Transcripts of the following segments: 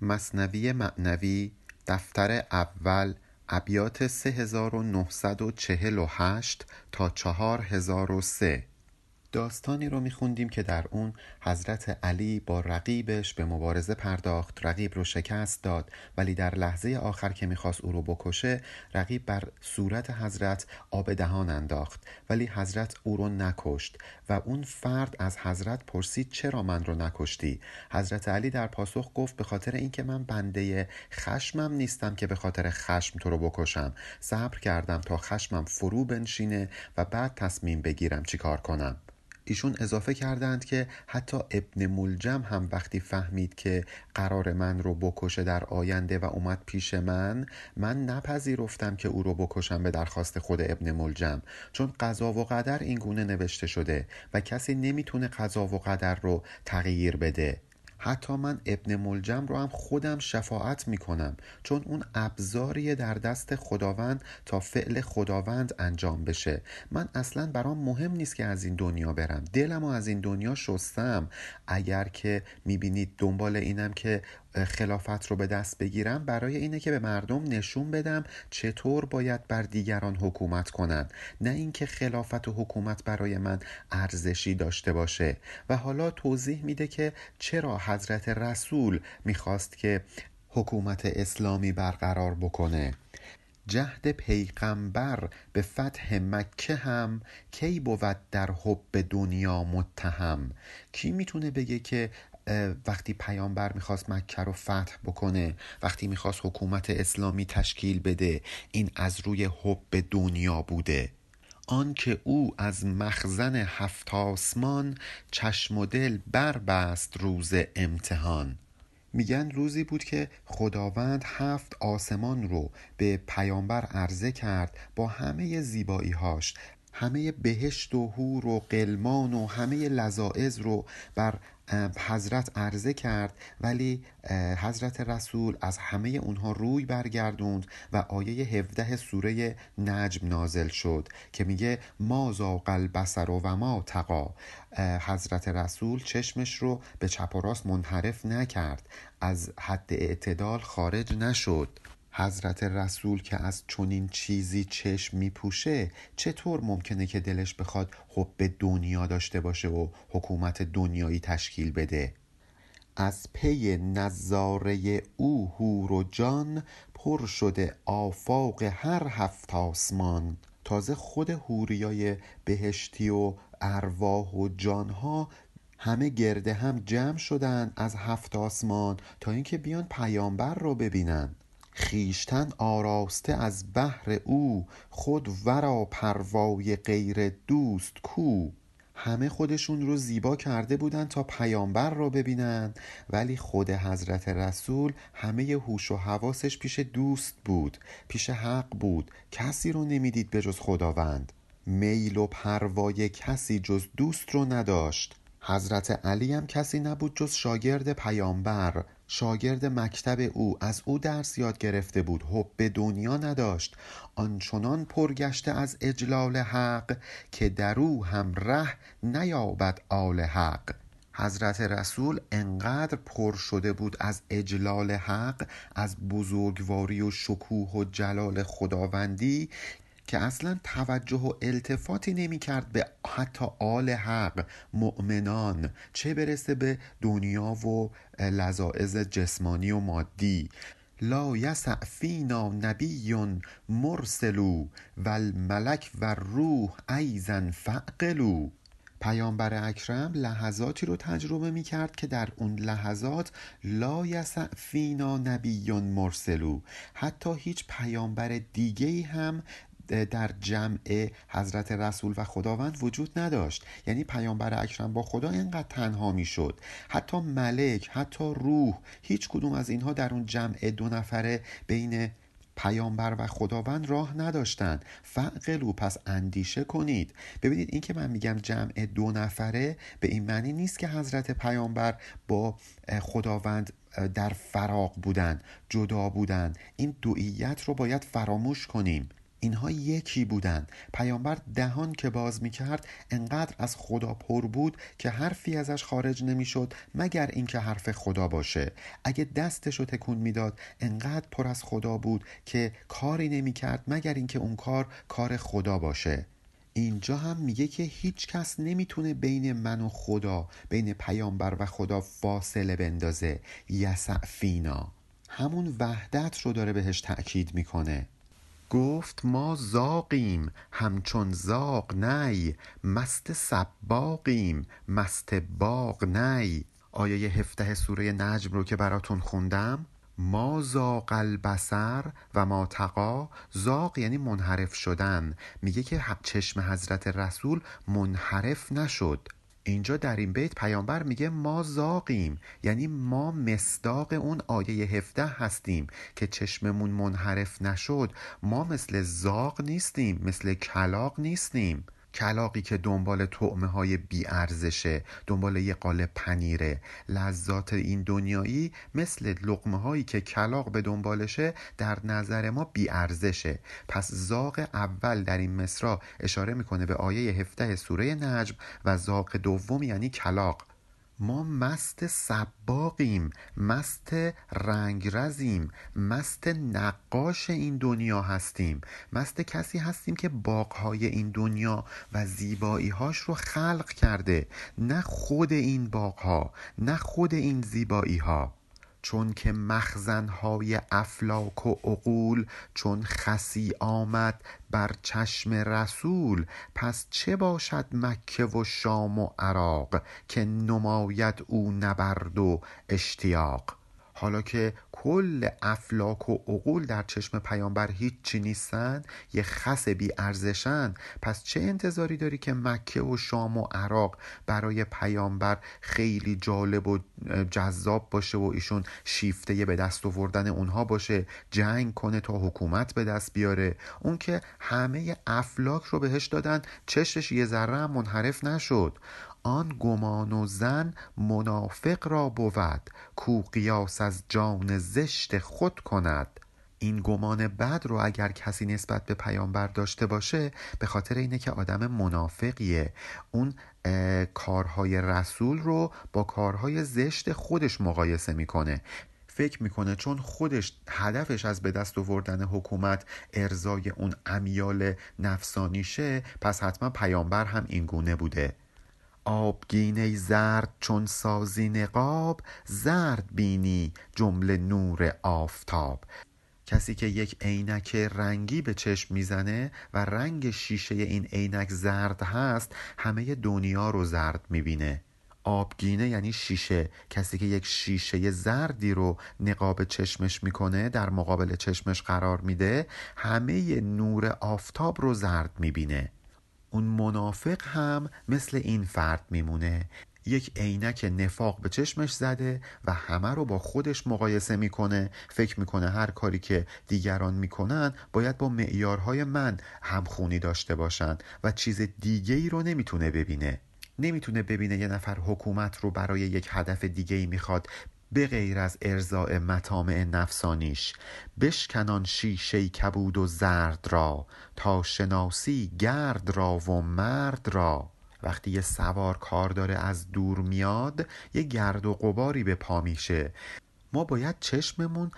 مصنوی معنوی دفتر اول ابیات 3948 تا 4003 داستانی رو میخوندیم که در اون حضرت علی با رقیبش به مبارزه پرداخت. رقیب رو شکست داد ولی در لحظه آخر که می‌خواست او رو بکشه رقیب بر صورت حضرت آب دهان انداخت. ولی حضرت او رو نکشت و اون فرد از حضرت پرسید چرا من رو نکشتی؟ حضرت علی در پاسخ گفت به خاطر اینکه من بنده خشمم نیستم که به خاطر خشم تو رو بکشم. صبر کردم تا خشمم فرو بنشینه و بعد تصمیم بگیرم چیکار کنم. ایشون اضافه کردند که حتی ابن ملجم هم وقتی فهمید که قرار من رو بکشه در آینده و اومد پیش من من نپذیرفتم که او رو بکشم به درخواست خود ابن ملجم چون قضا و قدر این گونه نوشته شده و کسی نمی‌تونه قضا و قدر رو تغییر بده. حتی من ابن ملجم رو هم خودم شفاعت می‌کنم چون اون ابزاریه در دست خداوند تا فعل خداوند انجام بشه. من اصلا برام مهم نیست که از این دنیا برم. دلم و از این دنیا شستم. اگر که می‌بینید دنبال اینم که خلافت رو به دست بگیرم برای اینه که به مردم نشون بدم چطور باید بر دیگران حکومت کنند. نه اینکه خلافت و حکومت برای من ارزشی داشته باشه. و حالا توضیح میده که چرا حضرت رسول می‌خواست که حکومت اسلامی برقرار بکنه. جهد پیغمبر به فتح مکه هم کی بود در حب دنیا متهم؟ کی می‌تونه بگه که وقتی پیامبر می‌خواست مکه رو فتح بکنه وقتی می‌خواست حکومت اسلامی تشکیل بده این از روی حب دنیا بوده. آنکه او از مخزن هفت آسمان چشم و دل بربست روز امتحان. میگن روزی بود که خداوند هفت آسمان رو به پیامبر عرضه کرد با همه زیبایی هاش همه بهشت و هور و قلمان و همه لذاعز رو بر حضرت عرضه کرد ولی حضرت رسول از همه اونها روی برگردوند و آیه 17 سوره نجم نازل شد که میگه ما زاق البصر و ما تقا. حضرت رسول چشمش رو به چپ و راست منحرف نکرد از حد اعتدال خارج نشد. حضرت رسول که از چنین چیزی چشم میپوشه چطور ممکنه که دلش بخواد حب دنیا داشته باشه و حکومت دنیایی تشکیل بده؟ از پی نظاره او هور و جان پر شده آفاق هر هفت آسمان. تازه خود هوریای بهشتی و ارواح و جانها همه گرده هم جمع شدن از هفت آسمان تا اینکه بیان پیامبر رو ببینن. خیشتن آراسته از بهر او خود ورا پروای غیر دوست کو. همه خودشون رو زیبا کرده بودن تا پیامبر را ببینن ولی خود حضرت رسول همه هوش و حواسش پیش دوست بود پیش حق بود. کسی رو نمی‌دید به جز خداوند. میل و پروای کسی جز دوست رو نداشت. حضرت علی هم کسی نبود جز شاگرد پیامبر. شاگرد مکتب او. از او درس یاد گرفته بود. حب به دنیا نداشت. آنچنان پرگشته از اجلال حق که در او هم ره نیابد آل حق. حضرت رسول انقدر پر شده بود از اجلال حق از بزرگواری و شکوه و جلال خداوندی که اصلا توجه و التفاتی نمی کرد به حتی آل حق مؤمنان چه برسه به دنیا و لذاعز جسمانی و مادی. لا یسع فینا نبی مرسلو و الملک و روح ایزن فعقلو پیامبر اکرم لحظاتی رو تجربه می کرد که در اون لحظات لا یسع فینا نبی مرسلو. حتی هیچ پیامبر دیگه هم در جمع حضرت رسول و خداوند وجود نداشت. یعنی پیامبر اکرم با خدا اینقدر تنها می‌شد. حتی ملک حتی روح هیچ کدوم از اینها در اون جمع دو نفره بین پیامبر و خداوند راه نداشتند. فقلو پس اندیشه کنید. ببینید این که من میگم جمع دو نفره به این معنی نیست که حضرت پیامبر با خداوند در فراق بودن جدا بودن. این دوئیت رو باید فراموش کنیم. اینها یکی بودند. پیامبر دهان که باز می کرد انقدر از خدا پر بود که حرفی ازش خارج نمی‌شد مگر اینکه حرف خدا باشه. اگه دستشو تکون می‌داد انقدر پر از خدا بود که کاری نمی کرد مگر اینکه اون کار کار خدا باشه. اینجا هم میگه که هیچ کس نمی‌تونه بین من و خدا بین پیامبر و خدا فاصله بندازه. یسع همون وحدت رو داره بهش تأکید می‌کنه. گفت ما زاقیم همچون زاق نی مست سباقیم مست باغ نی. آیه هفته سوره نجم رو که براتون خوندم. ما زاق البسر و ما تقا زاق یعنی منحرف شدن. میگه که چشم حضرت رسول منحرف نشد. اینجا در این بیت پیامبر میگه ما زاقیم یعنی ما مصداق اون آیه 17 هستیم که چشممون منحرف نشد. ما مثل زاق نیستیم مثل کلاق نیستیم. کلاقی که دنبال طعمه های بیارزشه دنبال یه قالب پنیره. لذات این دنیایی مثل لقمه هایی که کلاق به دنبالشه در نظر ما بیارزشه. پس زاق اول در این مصرا اشاره می‌کنه به آیه 17 سوره نجم و زاق دوم یعنی کلاق. ما مست سباقیم مست رنگرزیم مست نقاش این دنیا هستیم. مست کسی هستیم که باغهای این دنیا و زیباییهاش رو خلق کرده نه خود این باغها نه خود این زیباییها. چون که مخزنهای افلاک و عقول چون خسی آمد بر چشم رسول پس چه باشد مکه و شام و عراق که نماید او نبرد و اشتیاق؟ حالا که کل افلاک و عقول در چشم پیامبر هیچی نیستن؟ یه خس بی ارزشن پس چه انتظاری داری که مکه و شام و عراق برای پیامبر خیلی جالب و جذاب باشه و ایشون شیفته به دست آوردن اونها باشه جنگ کنه تا حکومت به دست بیاره؟ اون که همه افلاک رو بهش دادن چشش یه ذره منحرف نشد. آن گمان و زن منافق را بود کو قیاس از جان زشت خود کند. این گمان بد رو اگر کسی نسبت به پیامبر داشته باشه به خاطر اینه که آدم منافقیه. اون کارهای رسول رو با کارهای زشت خودش مقایسه می‌کنه. فکر می‌کنه چون خودش هدفش از به دست آوردن حکومت ارزای اون امیال نفسانیشه پس حتما پیامبر هم این گونه بوده. آبگینه زرد چون سازی نقاب زرد بینی جمله نور آفتاب. کسی که یک عینک رنگی به چشم می‌زنه و رنگ شیشه این عینک زرد هست همه دنیا رو زرد می‌بینه. آبگینه یعنی شیشه. کسی که یک شیشه زردی رو نقاب چشمش می‌کنه در مقابل چشمش قرار میده همه نور آفتاب رو زرد می‌بینه. اون منافق هم مثل این فرد میمونه. یک عینک نفاق به چشمش زده و همه رو با خودش مقایسه می‌کنه. فکر می‌کنه هر کاری که دیگران می‌کنن باید با معیارهای من همخونی داشته باشن و چیز دیگه ای رو نمی‌تونه ببینه. نمی‌تونه ببینه یه نفر حکومت رو برای یک هدف دیگه ای می‌خواد به غیر از ارزاع مطامع نفسانیش بشکنان شیشه کبود و زرد را تا شناسی گرد را و مرد را. وقتی یه سوار کار داره از دور میاد یه گرد و قباری به پا میشه. ما باید چشممون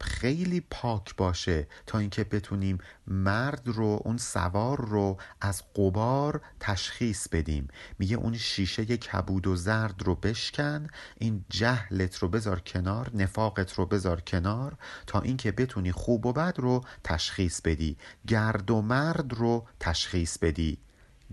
خیلی پاک باشه تا اینکه بتونیم مرد رو اون سوار رو از قبار تشخیص بدیم. میگه اون شیشه کبود و زرد رو بشکن این جهلت رو بذار کنار نفاقت رو بذار کنار تا اینکه بتونی خوب و بد رو تشخیص بدی. گرد و مرد رو تشخیص بدی.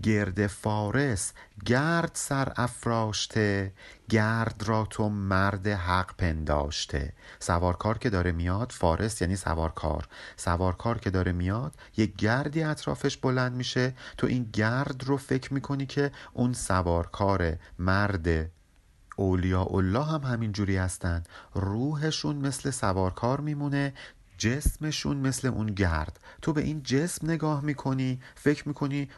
گرد فارس گرد سر افراشته گرد را تو مرد حق پنداشته. سوارکار که داره میاد فارس یعنی سوارکار. سوارکار که داره میاد یه گردی اطرافش بلند میشه. تو این گرد رو فکر می‌کنی که اون سوارکار مرد اولیاء الله هم همین جوری هستن. روحشون مثل سوارکار میمونه جسمشون مثل اون گرد. تو به این جسم نگاه می‌کنی فکر می‌کنی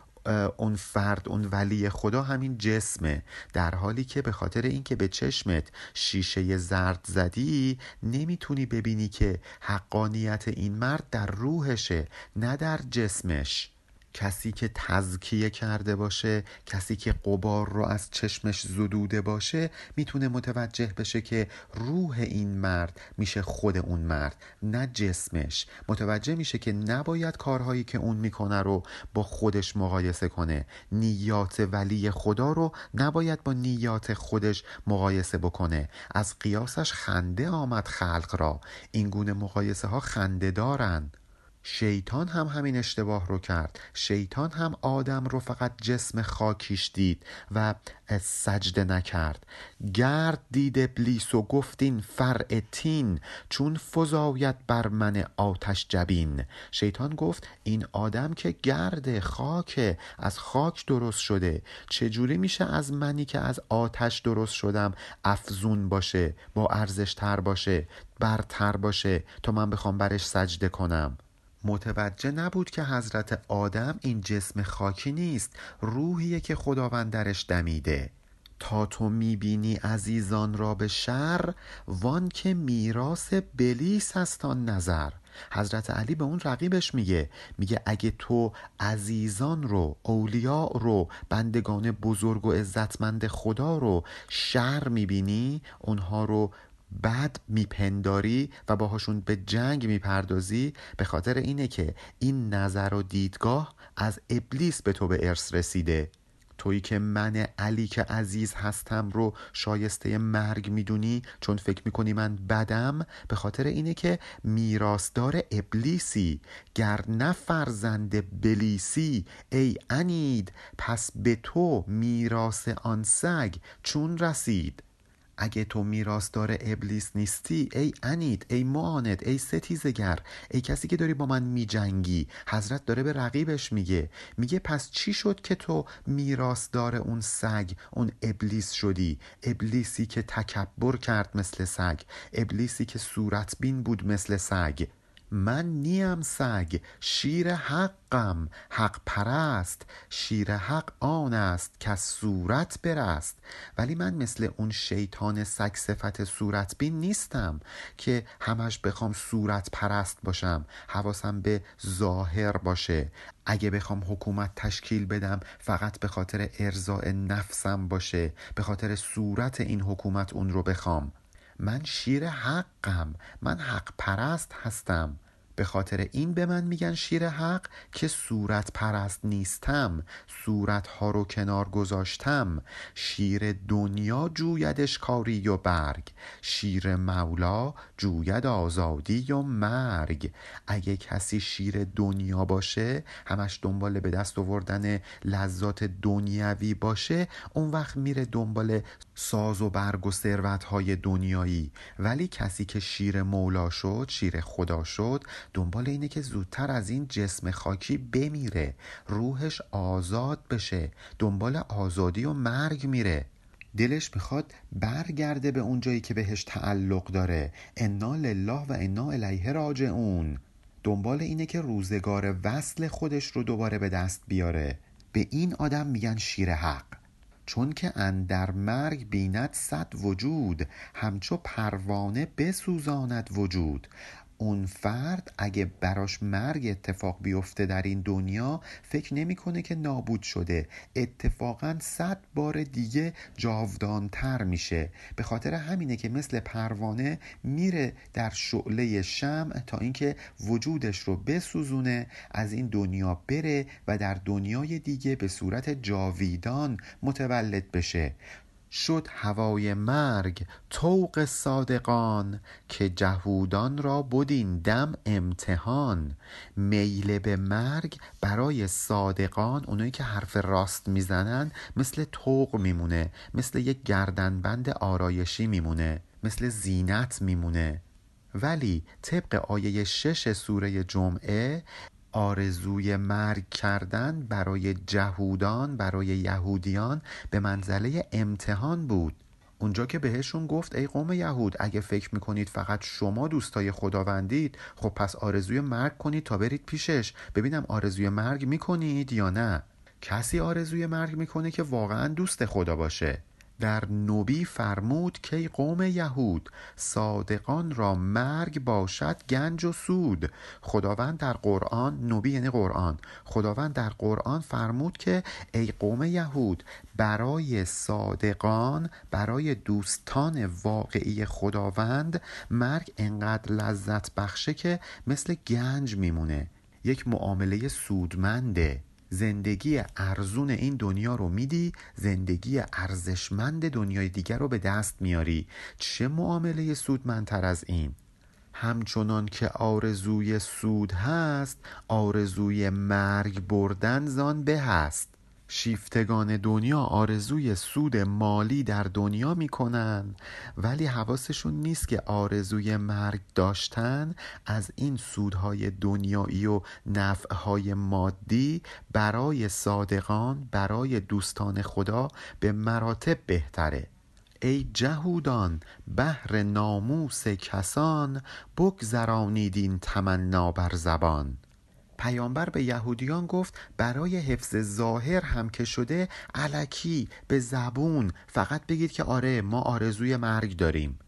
اون فرد اون ولی خدا همین جسمه. در حالی که به خاطر اینکه به چشمت شیشه زرد زدی نمی‌تونی ببینی که حقانیت این مرد در روحشه نه در جسمش. کسی که تزکیه کرده باشه کسی که قبار رو از چشمش زدوده باشه می‌تونه متوجه بشه که روح این مرد میشه خود اون مرد نه جسمش. متوجه میشه که نباید کارهایی که اون می‌کنه رو با خودش مقایسه کنه. نیات ولی خدا رو نباید با نیات خودش مقایسه بکنه. از قیاسش خنده آمد خلق را. این گونه مقایسه ها خنده دارن. شیطان هم همین اشتباه رو کرد. شیطان هم آدم رو فقط جسم خاکیش دید و سجده نکرد. گرد دید ابلیس و گفتین فرع تین چون فزاید بر من آتش جبین. شیطان گفت این آدم که گرد خاک از خاک درست شده. چجوری میشه از منی که از آتش درست شدم افزون باشه با ارزش تر باشه برتر باشه تا من بخوام برش سجده کنم؟ متوجه نبود که حضرت آدم این جسم خاکی نیست روحیه که خداوند درش دمیده. تا تو می‌بینی عزیزان را به شر وان که میراث بلیس است آن نظر. حضرت علی به اون رقیبش میگه میگه اگه تو عزیزان رو اولیاء رو بندگان بزرگ و عزتمند خدا رو شر می‌بینی اونها رو بد میپنداری و باهاشون به جنگ می‌پردازی به خاطر اینه که این نظر و دیدگاه از ابلیس به تو به ارث رسیده. تویی که من علی که عزیز هستم رو شایسته مرگ می‌دونی چون فکر می‌کنی من بدم به خاطر اینه که میراستار ابلیسی گر نه فرزند بلیسی ای انید پس به تو میراس آن سگ چون رسید. اگه تو میراستار ابلیس نیستی ای انید ای معاند ای ستیزگر ای کسی که داری با من میجنگی حضرت داره به رقیبش میگه. میگه پس چی شد که تو میراستار اون سگ اون ابلیس شدی؟ ابلیسی که تکبر کرد مثل سگ ابلیسی که صورت بین بود مثل سگ. من نیم سگ شیر حقم. حق پرست شیر حق آن است که صورت برست ولی من مثل اون شیطان سگ صفت صورت بین نیستم که همش بخوام صورت پرست باشم حواسم به ظاهر باشه. اگه بخوام حکومت تشکیل بدم فقط به خاطر ارزاء نفسم باشه. به خاطر صورت این حکومت اون رو بخوام. من شیر حقم من حق پرست هستم. به خاطر این به من میگن شیر حق که صورت پرست نیستم صورت ها رو کنار گذاشتم. شیر دنیا جویدش کاری و برگ شیر مولا جوید آزادی و مرگ. اگه کسی شیر دنیا باشه همش دنبال به دست آوردن لذات دنیوی باشه اون وقت میره دنبال ساز و برگ و ثروت های دنیایی. ولی کسی که شیر مولا شد شیر خدا شد دنبال اینه که زودتر از این جسم خاکی بمیره. روحش آزاد بشه. دنبال آزادی و مرگ میره. دلش می‌خواد برگرده به اون جایی که بهش تعلق داره. انا لله و انا الیه راجعون. دنبال اینه که روزگار وصل خودش رو دوباره به دست بیاره. به این آدم میگن شیر حق. چون که اندر مرگ بیند صد وجود همچو پروانه بسوزاند وجود. اون فرد اگه براش مرگ اتفاق بیفته در این دنیا فکر نمی‌کنه که نابود شده. اتفاقا صد بار دیگه جاودانتر میشه. به خاطر همینه که مثل پروانه میره در شعله شمع تا اینکه وجودش رو بسوزونه از این دنیا بره و در دنیای دیگه به صورت جاویدان متولد بشه. شد هوای مرگ طوق صادقان که جهودان را بدین دم امتحان. میل به مرگ برای صادقان اونایی که حرف راست می‌زنن مثل طوق میمونه مثل یک گردنبند آرایشی میمونه مثل زینت میمونه. ولی طبق آیه شش سوره جمعه آرزوی مرگ کردن برای جهودان برای یهودیان به منزله امتحان بود. اونجا که بهشون گفت ای قوم یهود اگه فکر می‌کنید فقط شما دوستای خداوندید خب پس آرزوی مرگ کنید تا برید پیشش. ببینم آرزوی مرگ می‌کنید یا نه. کسی آرزوی مرگ می‌کنه که واقعا دوست خدا باشه. در نبی فرمود که قوم یهود صادقان را مرگ باشد گنج و سود. خداوند در قرآن نبی یعنی قرآن. خداوند در قرآن فرمود که ای قوم یهود برای صادقان برای دوستان واقعی خداوند مرگ انقدر لذت بخشه که مثل گنج میمونه. یک معامله سودمنده. زندگی ارزون این دنیا رو میدی زندگی ارزشمند دنیای دیگر رو به دست میاری. چه معامله سودمندتر از این؟ همچنان که آرزوی سود هست آرزوی مرگ بردن زان به هست. شیفتگان دنیا آرزوی سود مالی در دنیا می‌کنن ولی حواسشون نیست که آرزوی مرگ داشتن از این سودهای دنیایی و نفعهای مادی برای صادقان برای دوستان خدا به مراتب بهتره. ای جهودان بهر ناموس کسان بگذرانید این تمنا بر زبان. پیامبر به یهودیان گفت برای حفظ ظاهر هم که شده علکی به زبون. فقط بگید که آره ما آرزوی مرگ داریم.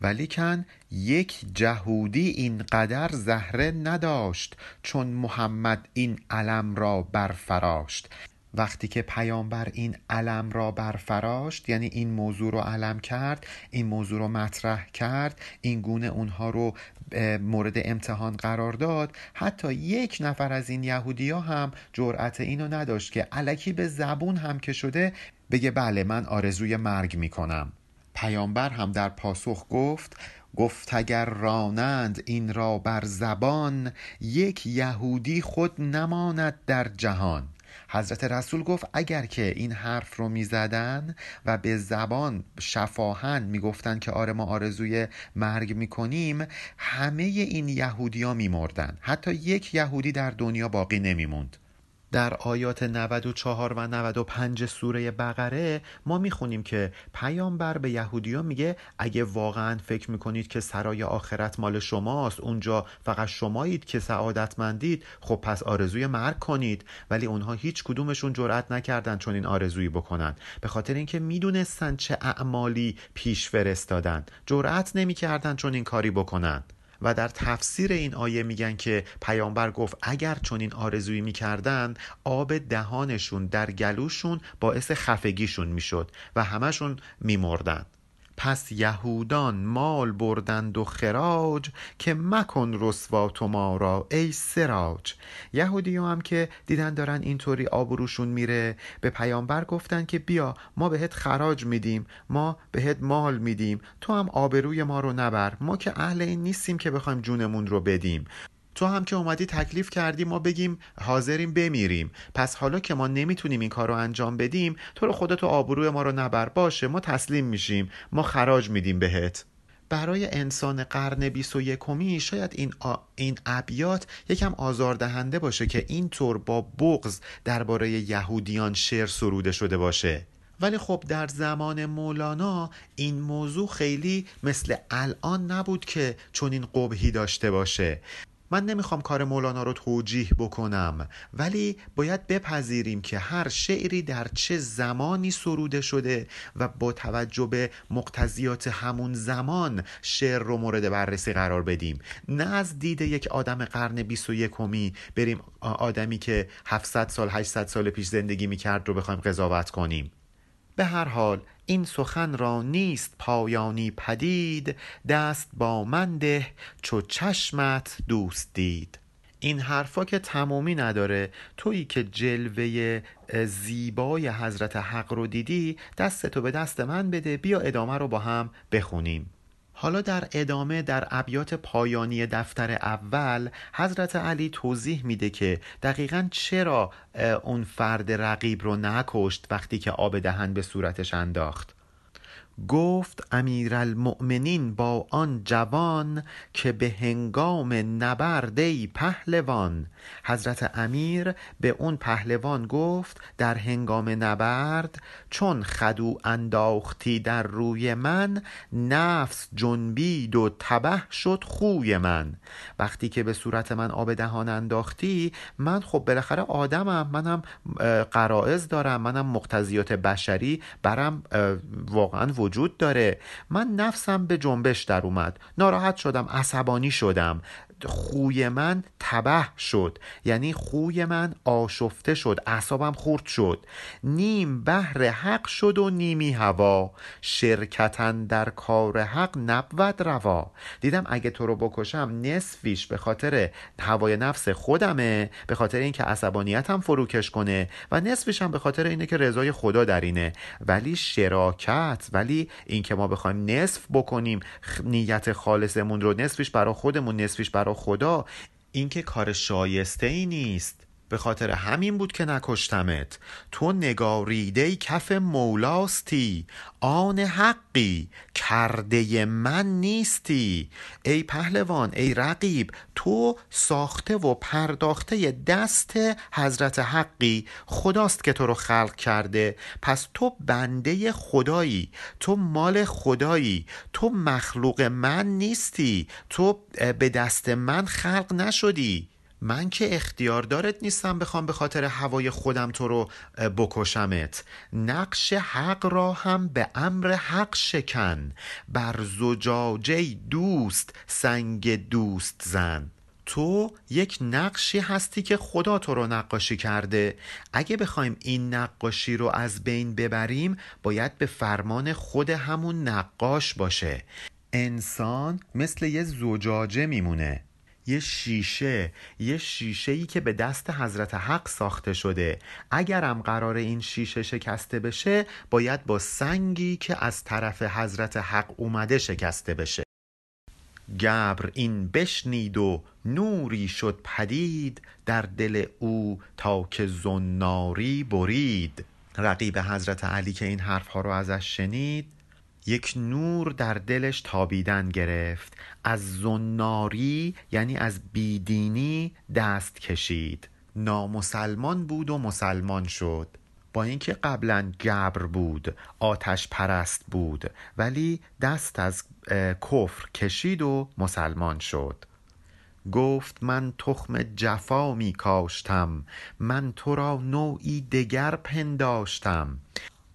ولیکن یک جهودی اینقدر زهره نداشت چون محمد این علم را برفراشت. وقتی که پیامبر این علم را برفراشت یعنی این موضوع رو علم کرد این موضوع رو مطرح کرد این گونه اونها رو مورد امتحان قرار داد حتی یک نفر از این یهودی ها هم جرأت اینو نداشت که علکی به زبون هم که شده بگه بله من آرزوی مرگ می‌کنم. پیامبر هم در پاسخ گفت گفت اگر رانند این را بر زبان یک یهودی خود نماند در جهان. حضرت رسول گفت اگر که این حرف رو می‌زدن و به زبان شفاهن می‌گفتن که آره ما آرزوی مرگ می‌کنیم همه این یهودی ها میمردن. حتی یک یهودی در دنیا باقی نمیموند. در آیات 94 و 95 سوره بقره ما می‌خونیم که پیامبر به یهودیا میگه اگه واقعا فکر می‌کنید که سرای آخرت مال شماست اونجا فقط شمایید که سعادتمندید خب پس آرزوی مرگ کنید. ولی اونها هیچ کدومشون جرأت نکردن چون این آرزویی بکنن. به خاطر اینکه می‌دونستن چه اعمالی پیش فرستادن. جرأت نمی‌کردن چون این کاری بکنن. و در تفسیر این آیه میگن که پیامبر گفت اگر چون این آرزویی می‌کردن آب دهانشون در گلوشون باعث خفگیشون می‌شد و همشون میمردن پس یهودان مال بردند و خراج که مکن رسوا تو ما را ای سراج. یهودی هم که دیدن دارن اینطوری آبروشون میره به پیامبر گفتن که بیا ما بهت خراج میدیم ما بهت مال میدیم تو هم آبروی ما رو نبر ما که اهل این نیستیم که بخوایم جونمون رو بدیم. تو هم که اومدی تکلیف کردی ما بگیم حاضریم بمیریم. پس حالا که ما نمی‌تونیم این کار رو انجام بدیم تو رو خودتو آبروی ما رو نبر باشه ما تسلیم میشیم. ما خراج میدیم بهت. برای انسان قرن 21 کمی شاید این آ... این ابیات یکم آزاردهنده باشه که اینطور با بغض درباره یهودیان شعر سروده شده باشه. ولی خب در زمان مولانا این موضوع خیلی مثل الان نبود که چون این قبهی داشته باشه. من نمی‌خوام کار مولانا رو توجیه بکنم ولی باید بپذیریم که هر شعری در چه زمانی سروده شده و با توجه به مقتضیات همون زمان شعر رو مورد بررسی قرار بدیم. نه از دید یک آدم قرن 21 می بریم آدمی که 700 سال 800 سال پیش زندگی می‌کرد رو بخوایم قضاوت کنیم. به هر حال این سخن را نیست پایانی پدید دست با من ده چو چشمت دوست دید. این حرفا که تمامی نداره تویی که جلوه زیبای حضرت حق رو دیدی دستتو به دست من بده بیا ادامه رو با هم بخونیم. حالا در ادامه در ابیات پایانی دفتر اول حضرت علی توضیح میده که دقیقا چرا اون فرد رقیب رو نکشت وقتی که آب دهن به صورتش انداخت. گفت امیرالمؤمنین با آن جوان که به هنگام نبرد ای پهلوان. حضرت امیر به اون پهلوان گفت در هنگام نبرد چون خدو انداختی در روی من نفس جنبید و تبه شد خوی من. وقتی که به صورت من آب دهان انداختی من خب بالاخره آدمم منم قرائز دارم منم مقتضیات بشری برم واقعا وجود داره. من نفسم به جنبش در اومد. ناراحت شدم عصبانی شدم. خوی من تبه شد. یعنی خوی من آشفته شد. اعصابم خورد شد. نیم بهر حق شد و نیمی هوا. شرکتا در کار حق نبود روا. دیدم اگه تو رو بکشم نصفیش به خاطر هوای نفس خودمه به خاطر اینکه عصبانیتم فروکش کنه و نصفیش هم به خاطر اینه که رضای خدا در اینه. ولی شراکت ولی اینکه ما بخوایم نصف بکنیم نیت خالصمون رو نصفیش برای خودمون نصفیش برای خدا این که کار شایسته ای نیست. به خاطر همین بود که نکشتمت. تو نگاریده کف مولاستی. آن حقی کرده من نیستی. ای پهلوان ای رقیب تو ساخته و پرداخته دست حضرت حقی. خداست که تو رو خلق کرده. پس تو بنده خدایی. تو مال خدایی. تو مخلوق من نیستی. تو به دست من خلق نشدی. من که اختیاردارت نیستم بخوام به خاطر هوای خودم تو رو بکشمت. نقش حق را هم به امر حق شکن. بر زجاجه دوست سنگ دوست زن. تو یک نقشی هستی که خدا تو رو نقاشی کرده. اگه بخوایم این نقاشی رو از بین ببریم باید به فرمان خود همون نقاش باشه. انسان مثل یه زجاجه میمونه. یه شیشه یه شیشه ای که به دست حضرت حق ساخته شده. اگرم قرار این شیشه شکسته بشه باید با سنگی که از طرف حضرت حق اومده شکسته بشه. گبر این بشنید و نوری شد پدید در دل او تا که زناری برید. رقیب حضرت علی که این حرفها رو ازش شنید یک نور در دلش تابیدن گرفت. از زناری یعنی از بیدینی دست کشید. نامسلمان بود و مسلمان شد. با اینکه قبلا گبر بود آتش پرست بود ولی دست از کفر کشید و مسلمان شد. گفت من تخم جفا می کاشتم. من تو را نوعی دگر پنداشتم.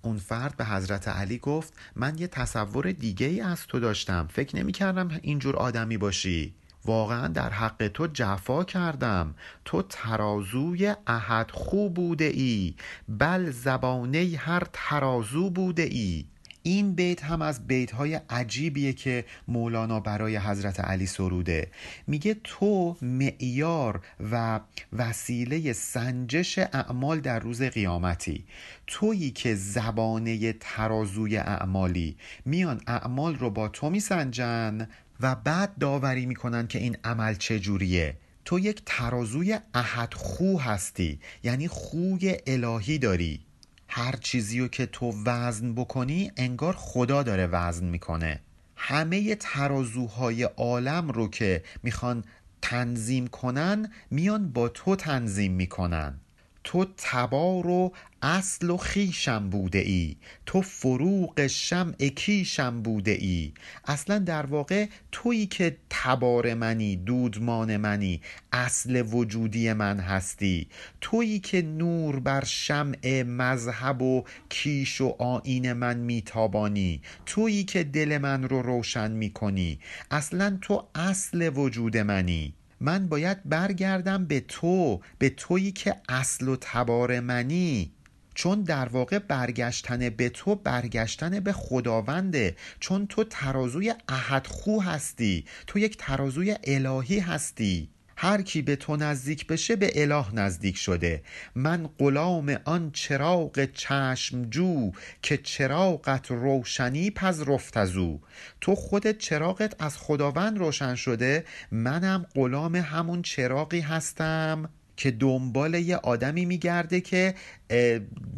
اون فرد به حضرت علی گفت من یه تصور دیگه ای از تو داشتم. فکر نمی کردم اینجور آدمی باشی. واقعا در حق تو جفا کردم. تو ترازوی احد خوب بوده ای. بل زبانه هر ترازو بوده ای. این بیت هم از بیت های عجیبیه که مولانا برای حضرت علی سروده. میگه تو معیار و وسیله سنجش اعمال در روز قیامتی. تویی که زبانه ترازوی اعمالی. میان اعمال رو با تو میسنجن و بعد داوری می‌کنن که این عمل چجوریه تو یک ترازوی احد خو هستی. یعنی خوی الهی داری. هر چیزی رو که تو وزن بکنی انگار خدا داره وزن می‌کنه. همه ترازوهای عالم رو که می‌خوان تنظیم کنن میان با تو تنظیم می‌کنن. تو تبار و اصل و خیشم بوده ای تو فروغ شمع کیشم بوده ای. اصلا در واقع تویی که تبار منی دودمان منی اصل وجودی من هستی. تویی که نور بر شمع مذهب و کیش و آین من میتابانی. تویی که دل من رو روشن می‌کنی. اصلا تو اصل وجود منی. من باید برگردم به تو به تویی که اصل و تبار منی. چون در واقع برگشتن به تو برگشتن به خداونده. چون تو ترازوی احد خو هستی. تو یک ترازوی الهی هستی. هر کی به تو نزدیک بشه به اله نزدیک شده. من غلام آن چراغ چشمجو که چراغت روشنی پذرفت از او. تو خودت چراغت از خداوند روشن شده. منم غلام همون چراغی هستم. که دنبال یه آدمی میگرده که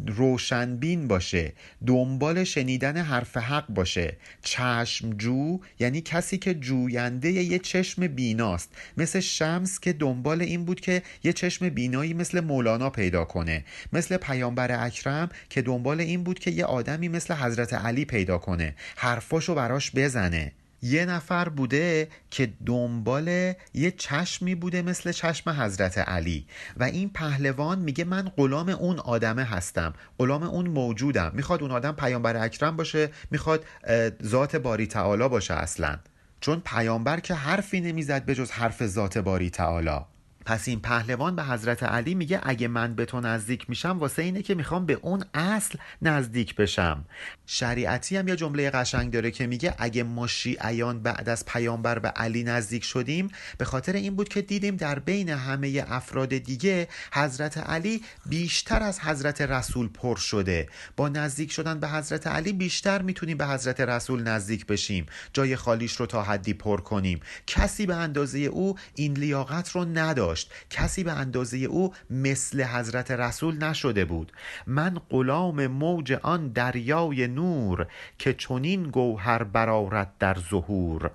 روشنبین باشه دنبال شنیدن حرف حق باشه. چشمجو یعنی کسی که جوینده یه چشم بیناست. مثل شمس که دنبال این بود که یه چشم بینایی مثل مولانا پیدا کنه. مثل پیامبر اکرم که دنبال این بود که یه آدمی مثل حضرت علی پیدا کنه. حرفاشو براش بزنه. یه نفر بوده که دنبال یه چشمی بوده مثل چشم حضرت علی. و این پهلوان میگه من غلام اون آدمه هستم. غلام اون موجودم. می‌خواد اون آدم پیامبر اکرم باشه می‌خواد ذات باری تعالی باشه اصلا. چون پیامبر که حرفی نمی‌زد به جز حرف ذات باری تعالی. پس این پهلوان به حضرت علی میگه اگه من به تو نزدیک میشم واسه اینه که می‌خوام به اون اصل نزدیک بشم. شریعتی هم یه جمله قشنگ داره که میگه اگه ما شیعیان بعد از پیامبر به علی نزدیک شدیم به خاطر این بود که دیدیم در بین همه افراد دیگه حضرت علی بیشتر از حضرت رسول پر شده. با نزدیک شدن به حضرت علی بیشتر می‌تونیم به حضرت رسول نزدیک بشیم. جای خالیش رو تا حدی پر کنیم. کسی به اندازه او این لیاقت رو نداشت. کسی به اندازه او مثل حضرت رسول نشده بود. من غلام موج آن دریای نور که چنین گوهر برارد در ظهور.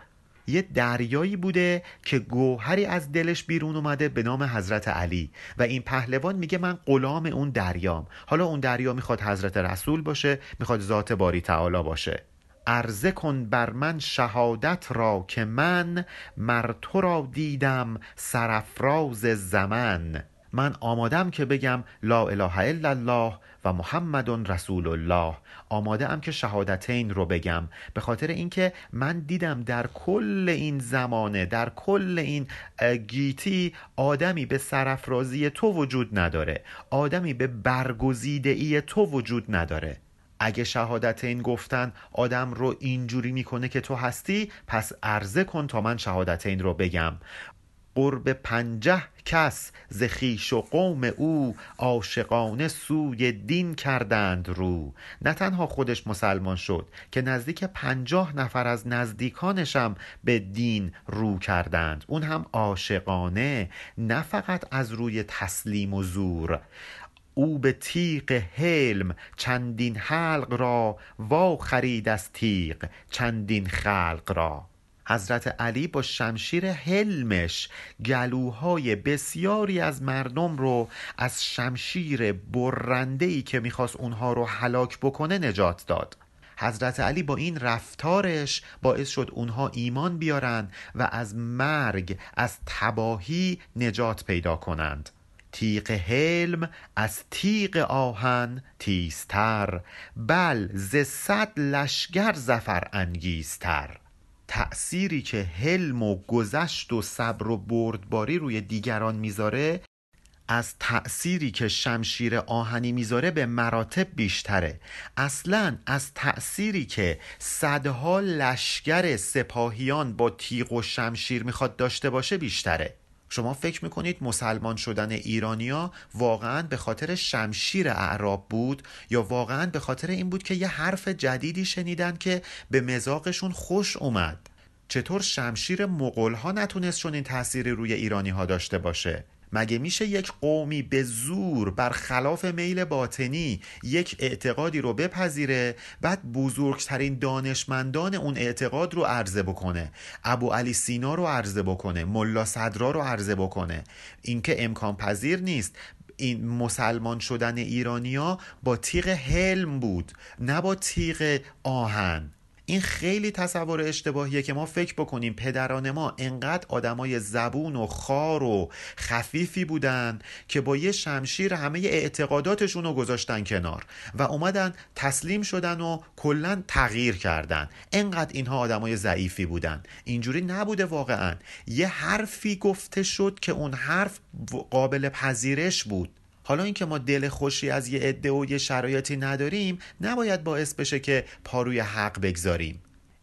یه دریایی بوده که گوهری از دلش بیرون اومده به نام حضرت علی. و این پهلوان میگه من غلام اون دریام. حالا اون دریا می‌خواد حضرت رسول باشه می‌خواد ذات باری تعالی باشه. عرضه کن بر من شهادت را که من مر تو را دیدم سرفراز زمن. من آمادم که بگم لا اله الا الله و محمد رسول الله. آماده ام که شهادتین رو بگم. به خاطر اینکه من دیدم در کل این زمانه در کل این گیتی آدمی به سرفرازی تو وجود نداره. آدمی به برگزیده ای تو وجود نداره. اگه شهادت این گفتن آدم رو اینجوری می‌کنه که تو هستی پس عرضه کن تا من شهادت این رو بگم. قرب پنجه کس ز خویش و قوم او عاشقانه سوی دین کردند رو. نه تنها خودش مسلمان شد که نزدیک پنجاه نفر از نزدیکانشم به دین رو کردند. اون هم عاشقانه نه فقط از روی تسلیم و زور. او به تیغ حلم چندین حلق را وا خرید از تیغ چندین خلق را. حضرت علی با شمشیر حلمش گلوهای بسیاری از مردم رو از شمشیر برندهی که می‌خواست اونها رو هلاک بکنه نجات داد. حضرت علی با این رفتارش باعث شد اونها ایمان بیارن و از مرگ از تباهی نجات پیدا کنند. تیغ حلم از تیغ آهن تیزتر بل ز صد لشگر زفر انگیزتر. تأثیری که حلم و گذشت و صبر و بردباری روی دیگران می‌ذاره از تأثیری که شمشیر آهنی می‌ذاره به مراتب بیشتره. اصلا از تأثیری که صدها لشگر سپاهیان با تیغ و شمشیر می‌خواد داشته باشه بیشتره. شما فکر می‌کنید مسلمان شدن ایرانیا واقعا به خاطر شمشیر اعراب بود یا واقعا به خاطر این بود که یه حرف جدیدی شنیدن که به مزاقشون خوش اومد؟ چطور شمشیر مغول ها نتونست چون این تأثیری روی ایرانی ها داشته باشه؟ مگه میشه یک قومی به زور بر خلاف میل باطنی یک اعتقادی رو بپذیره بعد بزرگترین دانشمندان اون اعتقاد رو عرضه بکنه؟ ابو علی سینا رو عرضه بکنه ملا صدرا رو عرضه بکنه. اینکه امکان پذیر نیست. این مسلمان شدن ایرانیا با تیغ حلم بود نه با تیغ آهن. این خیلی تصور اشتباهیه که ما فکر بکنیم پدران ما انقدر آدمای زبون و خار و خفیفی بودن که با یه شمشیر همه اعتقاداتشون رو گذاشتن کنار و اومدن تسلیم شدن و کلا تغییر کردن. انقدر اینها آدمای ضعیفی بودن. اینجوری نبوده واقعا. یه حرفی گفته شد که اون حرف قابل پذیرش بود. حالا اینکه ما دل خوشی از یه عده و یه شرایطی نداریم نباید باعث بشه که پاروی حق بگذاریم.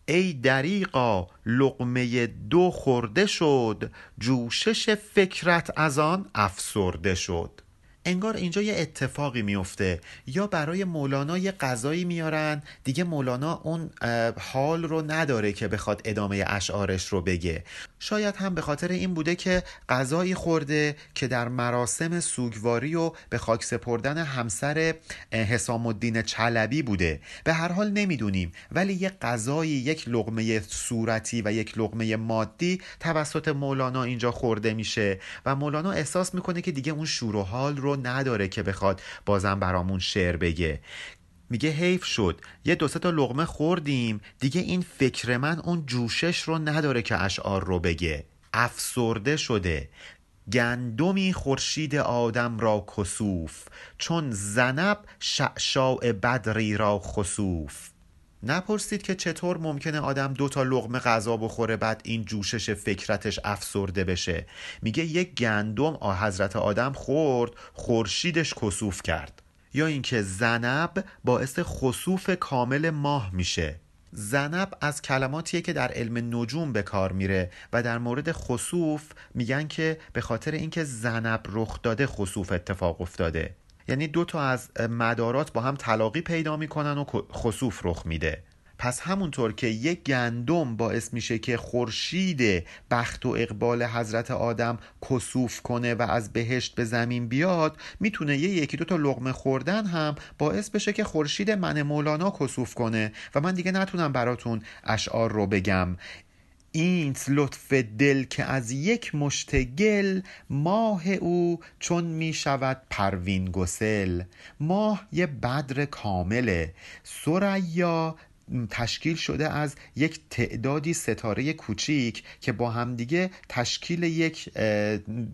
ای دریقا لقمه دو خورده شد جوشش فکرت از آن افسرده شد. انگار اینجا یه اتفاقی میفته. یا برای مولانا یه غذایی میارن دیگه مولانا اون حال رو نداره که بخواد ادامه اشعارش رو بگه. شاید هم به خاطر این بوده که غذایی خورده که در مراسم سوگواری و به خاک سپردن همسر حسام الدین چلبی بوده. به هر حال نمی‌دونیم ولی یک غذایی یک لغمه صورتی و یک لغمه مادی توسط مولانا اینجا خورده میشه و مولانا احساس می‌کنه که دیگه اون شور و حال رو نداره که بخواد بازم برامون شعر بگه. میگه حیف شد. یه دو تا لغمه خوردیم. دیگه این فکر من اون جوشش رو نداره که اشعار رو بگه. افسرده شده. گندمی خورشید آدم را کسوف. چون زنب شعشاع بدری را خسوف. نپرسید که چطور ممکنه آدم دو تا لغمه غذا بخوره بعد این جوشش فکرتش افسرده بشه. میگه یک گندم آ حضرت آدم خورد خورشیدش کسوف کرد. یا اینکه زنب باعث خسوف کامل ماه میشه. زنب از کلماتیه که در علم نجوم به کار میره و در مورد خسوف میگن که به خاطر اینکه زنب رخ داده خسوف اتفاق افتاده. یعنی دو تا از مدارات با هم تلاقی پیدا می‌کنن و خسوف رخ میده. پس همونطور که یک گندم باعث میشه که خورشید بخت و اقبال حضرت آدم کسوف کنه و از بهشت به زمین بیاد می‌تونه یه یکی دو تا لغمه خوردن هم باعث بشه که خورشید من مولانا کسوف کنه. و من دیگه نتونم براتون اشعار رو بگم. اینت لطف دل که از یک مشتگل ماه او چون می شود پروین گسل. ماه یه بدر کامله. سریا تشکیل شده از یک تعدادی ستاره کوچیک که با همدیگه تشکیل یک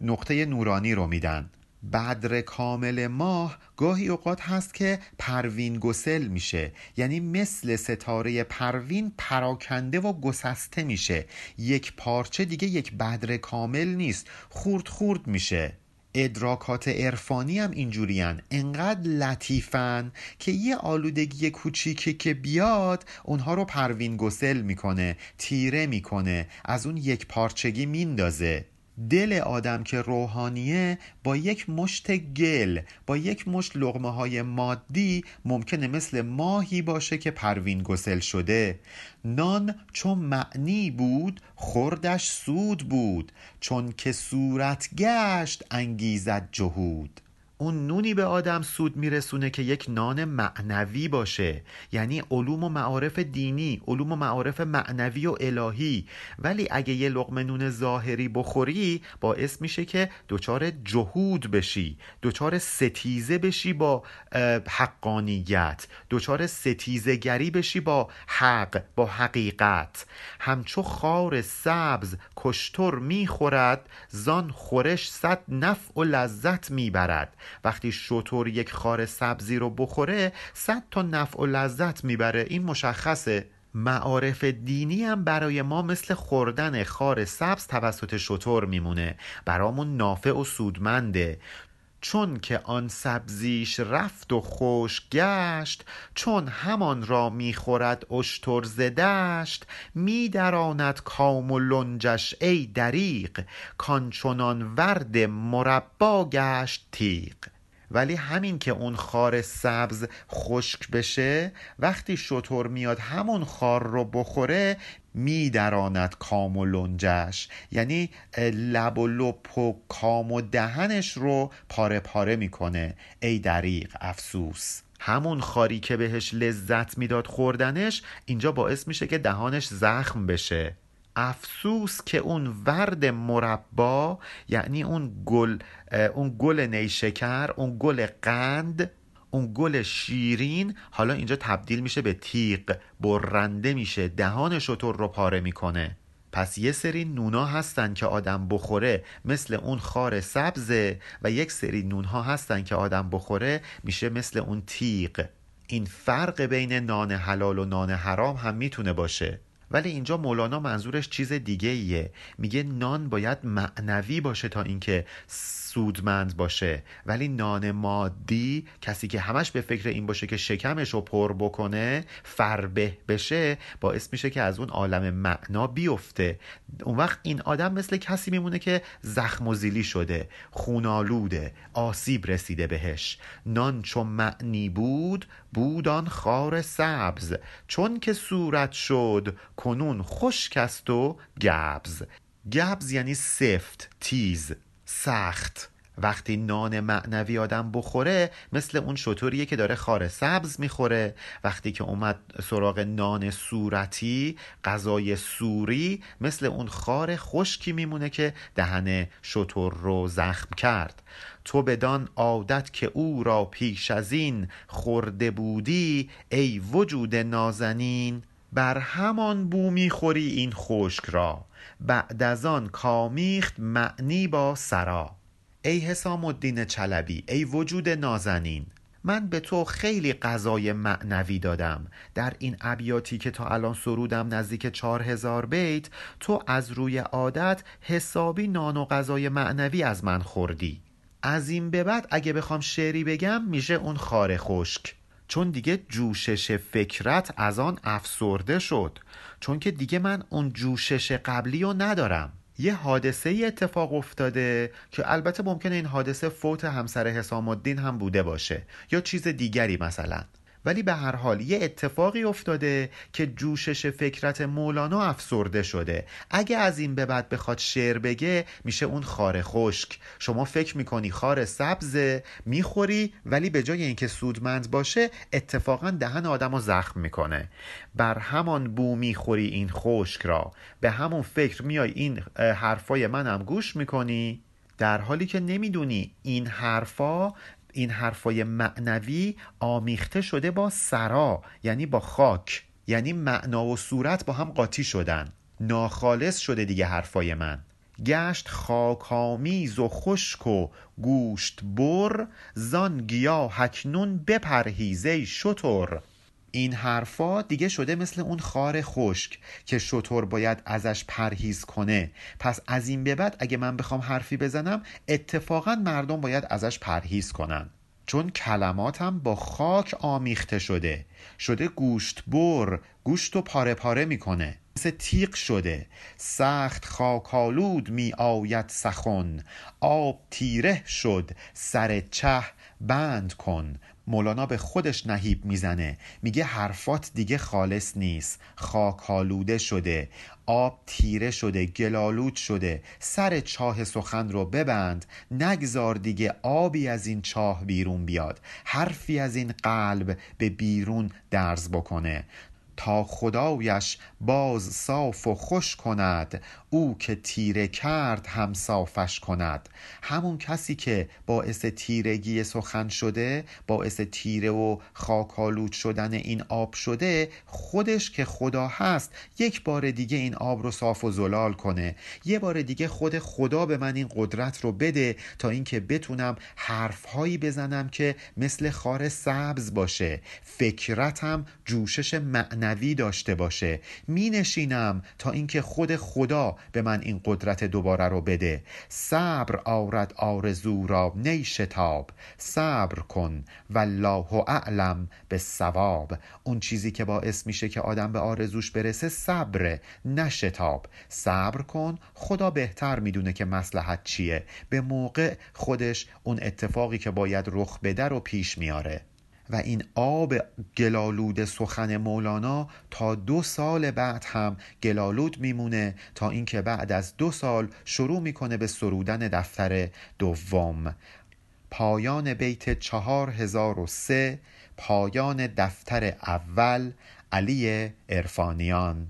نقطه نورانی رو میدن. بدر کامل ماه گاهی اوقات هست که پروین گسل میشه. یعنی مثل ستاره پروین پراکنده و گسسته میشه. یک پارچه دیگه یک بدر کامل نیست. خورد خورد میشه. ادراکات عرفانی هم اینجورین انقدر لطیفن که یه آلودگی کوچیکی که بیاد اونها رو پروین گسل می‌کنه تیره می‌کنه از اون یک پارچگی میندازه. دل آدم که روحانیه با یک مشت گل با یک مشت لغمه های مادی ممکنه مثل ماهی باشه که پروین گسل شده. نان چون معنی بود خوردش سود بود. چون که صورت گشت انگیزد جهود. اون نونی به آدم سود میرسونه که یک نان معنوی باشه. یعنی علوم و معارف دینی علوم و معارف معنوی و الهی. ولی اگه یه لقمه نون ظاهری بخوری باعث میشه که دچار جهود بشی دچار ستیزه بشی با حقانیت دچار ستیزه گری بشی با حق با حقیقت. همچو خار سبز کشتر می‌خورد زان خورش صد نفع و لذت می‌برد. وقتی شطور یک خار سبزی رو بخوره صد تا نفع و لذت می‌بره. این مشخصه. معارف دینی هم برای ما مثل خوردن خار سبز توسط شطور میمونه. برامون نافع و سودمنده. چون که آن سبزیش رفت و خوش گشت چون همان را می‌خورد اشتر زدشت میدراند کام و لنجش ای دریق کانچنان ورد مربا گشت تیق ولی همین که اون خار سبز خشک بشه وقتی شتر میاد همون خار رو بخوره میدراند کام و لنجش. یعنی لب و لپ و کام و دهنش رو پاره پاره می‌کنه. ای دریغ افسوس. همون خاری که بهش لذت می‌داد خوردنش اینجا باعث میشه که دهانش زخم بشه. افسوس که اون ورد مربا یعنی اون گل اون گل نیشکر اون گل قند اون گل شیرین حالا اینجا تبدیل میشه به تیغ برنده میشه دهان شطور رو پاره می‌کنه. پس یه سری نونا هستن که آدم بخوره مثل اون خار سبزه و یک سری نونها هستن که آدم بخوره میشه مثل اون تیغ. این فرق بین نان حلال و نان حرام هم می‌تونه باشه. ولی اینجا مولانا منظورش چیز دیگه ایه میگه نان باید معنوی باشه تا اینکه سودمند باشه. ولی نان مادی کسی که همش به فکر این باشه که شکمش رو پر بکنه فربه بشه باعث میشه که از اون عالم معنا بیفته. اون وقت این آدم مثل کسی میمونه که زخم و زیلی شده خونالوده آسیب رسیده بهش. نان چون معنی بود بودان خار سبز. چون که صورت شد کنون خشک است و گبز. گبز یعنی سفت تیز سخت. وقتی نان معنوی آدم بخوره مثل اون شطوریه که داره خار سبز می‌خوره. وقتی که اومد سراغ نان صورتی غذای سوری مثل اون خار خشکی میمونه که دهن شطور رو زخم کرد. تو بدان عادت که او را پیش از این خورده بودی ای وجود نازنین. بر همان بو می‌خوری این خشک را. بعد از آن کامیخت معنی با سرا. ای حسام الدین چلبی ای وجود نازنین من به تو خیلی غذای معنوی دادم. در این ابیاتی که تا الان سرودم نزدیک چهار هزار بیت تو از روی عادت حسابی نان و غذای معنوی از من خوردی. از این به بعد اگه بخوام شعری بگم میشه اون خار خشک. چون دیگه جوشش فکرت از آن افسرده شد. چون که دیگه من اون جوشش قبلی رو ندارم. یه حادثه ای اتفاق افتاده که البته ممکنه این حادثه فوت همسر حسام الدین هم بوده باشه. یا چیز دیگری مثلا. ولی به هر حال یه اتفاقی افتاده که جوشش فکرت مولانا افسرده شده. اگه از این به بعد بخواد شعر بگه میشه اون خار خشک. شما فکر می‌کنی خار سبزه می‌خوری ولی به جای اینکه سودمند باشه اتفاقا دهن آدم رو زخم می‌کنه. بر همان بو می‌خوری این خشک را. به همون فکر میای این حرفای منم گوش می‌کنی؟ در حالی که نمی‌دونی این حرفا این حرفای معنوی آمیخته شده با سرا یعنی با خاک. یعنی معنا و صورت با هم قاطی شدن. ناخالص شده دیگه حرفای من. گشت خاکامیز و خشک و گوشت بر زان گیا هکنون بپرهیزه شطور این حرفا دیگه شده مثل اون خار خشک که شطور باید ازش پرهیز کنه. پس از این به بعد اگه من بخوام حرفی بزنم اتفاقا مردم باید ازش پرهیز کنن. چون کلماتم با خاک آمیخته شده. شده گوشت بر گوشت و پاره پاره می‌کنه. مثل تیق شده. سخت خاکالود می آید سخن. آب تیره شد. سر چه بند کن. مولانا به خودش نهیب می‌زنه. میگه حرفات دیگه خالص نیست. خاکالوده شده. آب تیره شده. گلالود شده. سر چاه سخن رو ببند. نگذار دیگه آبی از این چاه بیرون بیاد. حرفی از این قلب به بیرون درز بکنه. تا خدایش باز صاف و خوش کند او که تیره کرد هم صافش کند. همون کسی که باعث تیرگی سخن شده باعث تیره و خاکالود شدن این آب شده خودش که خدا هست یک بار دیگه این آب رو صاف و زلال کنه. یه بار دیگه خود خدا به من این قدرت رو بده تا اینکه بتونم حرفهایی بزنم که مثل خار سبز باشه. فکرتم جوشش معنوی داشته باشه. می نشینم تا اینکه خود خدا به من این قدرت دوباره رو بده. صبر آرد آرزو را نی شتاب صبر کن والله اعلم به ثواب اون چیزی که باعث میشه که آدم به آرزوش برسه صبر نه شتاب صبر کن خدا بهتر می‌دونه که مسلحت چیه. به موقع خودش اون اتفاقی که باید رخ بده رو پیش میاره. و این آب گلالود سخن مولانا تا دو سال بعد هم گلالود میمونه تا اینکه بعد از دو سال شروع می‌کنه به سرودن دفتر دوم. پایان بیت چهار هزار و سه پایان دفتر اول علی ارفانیان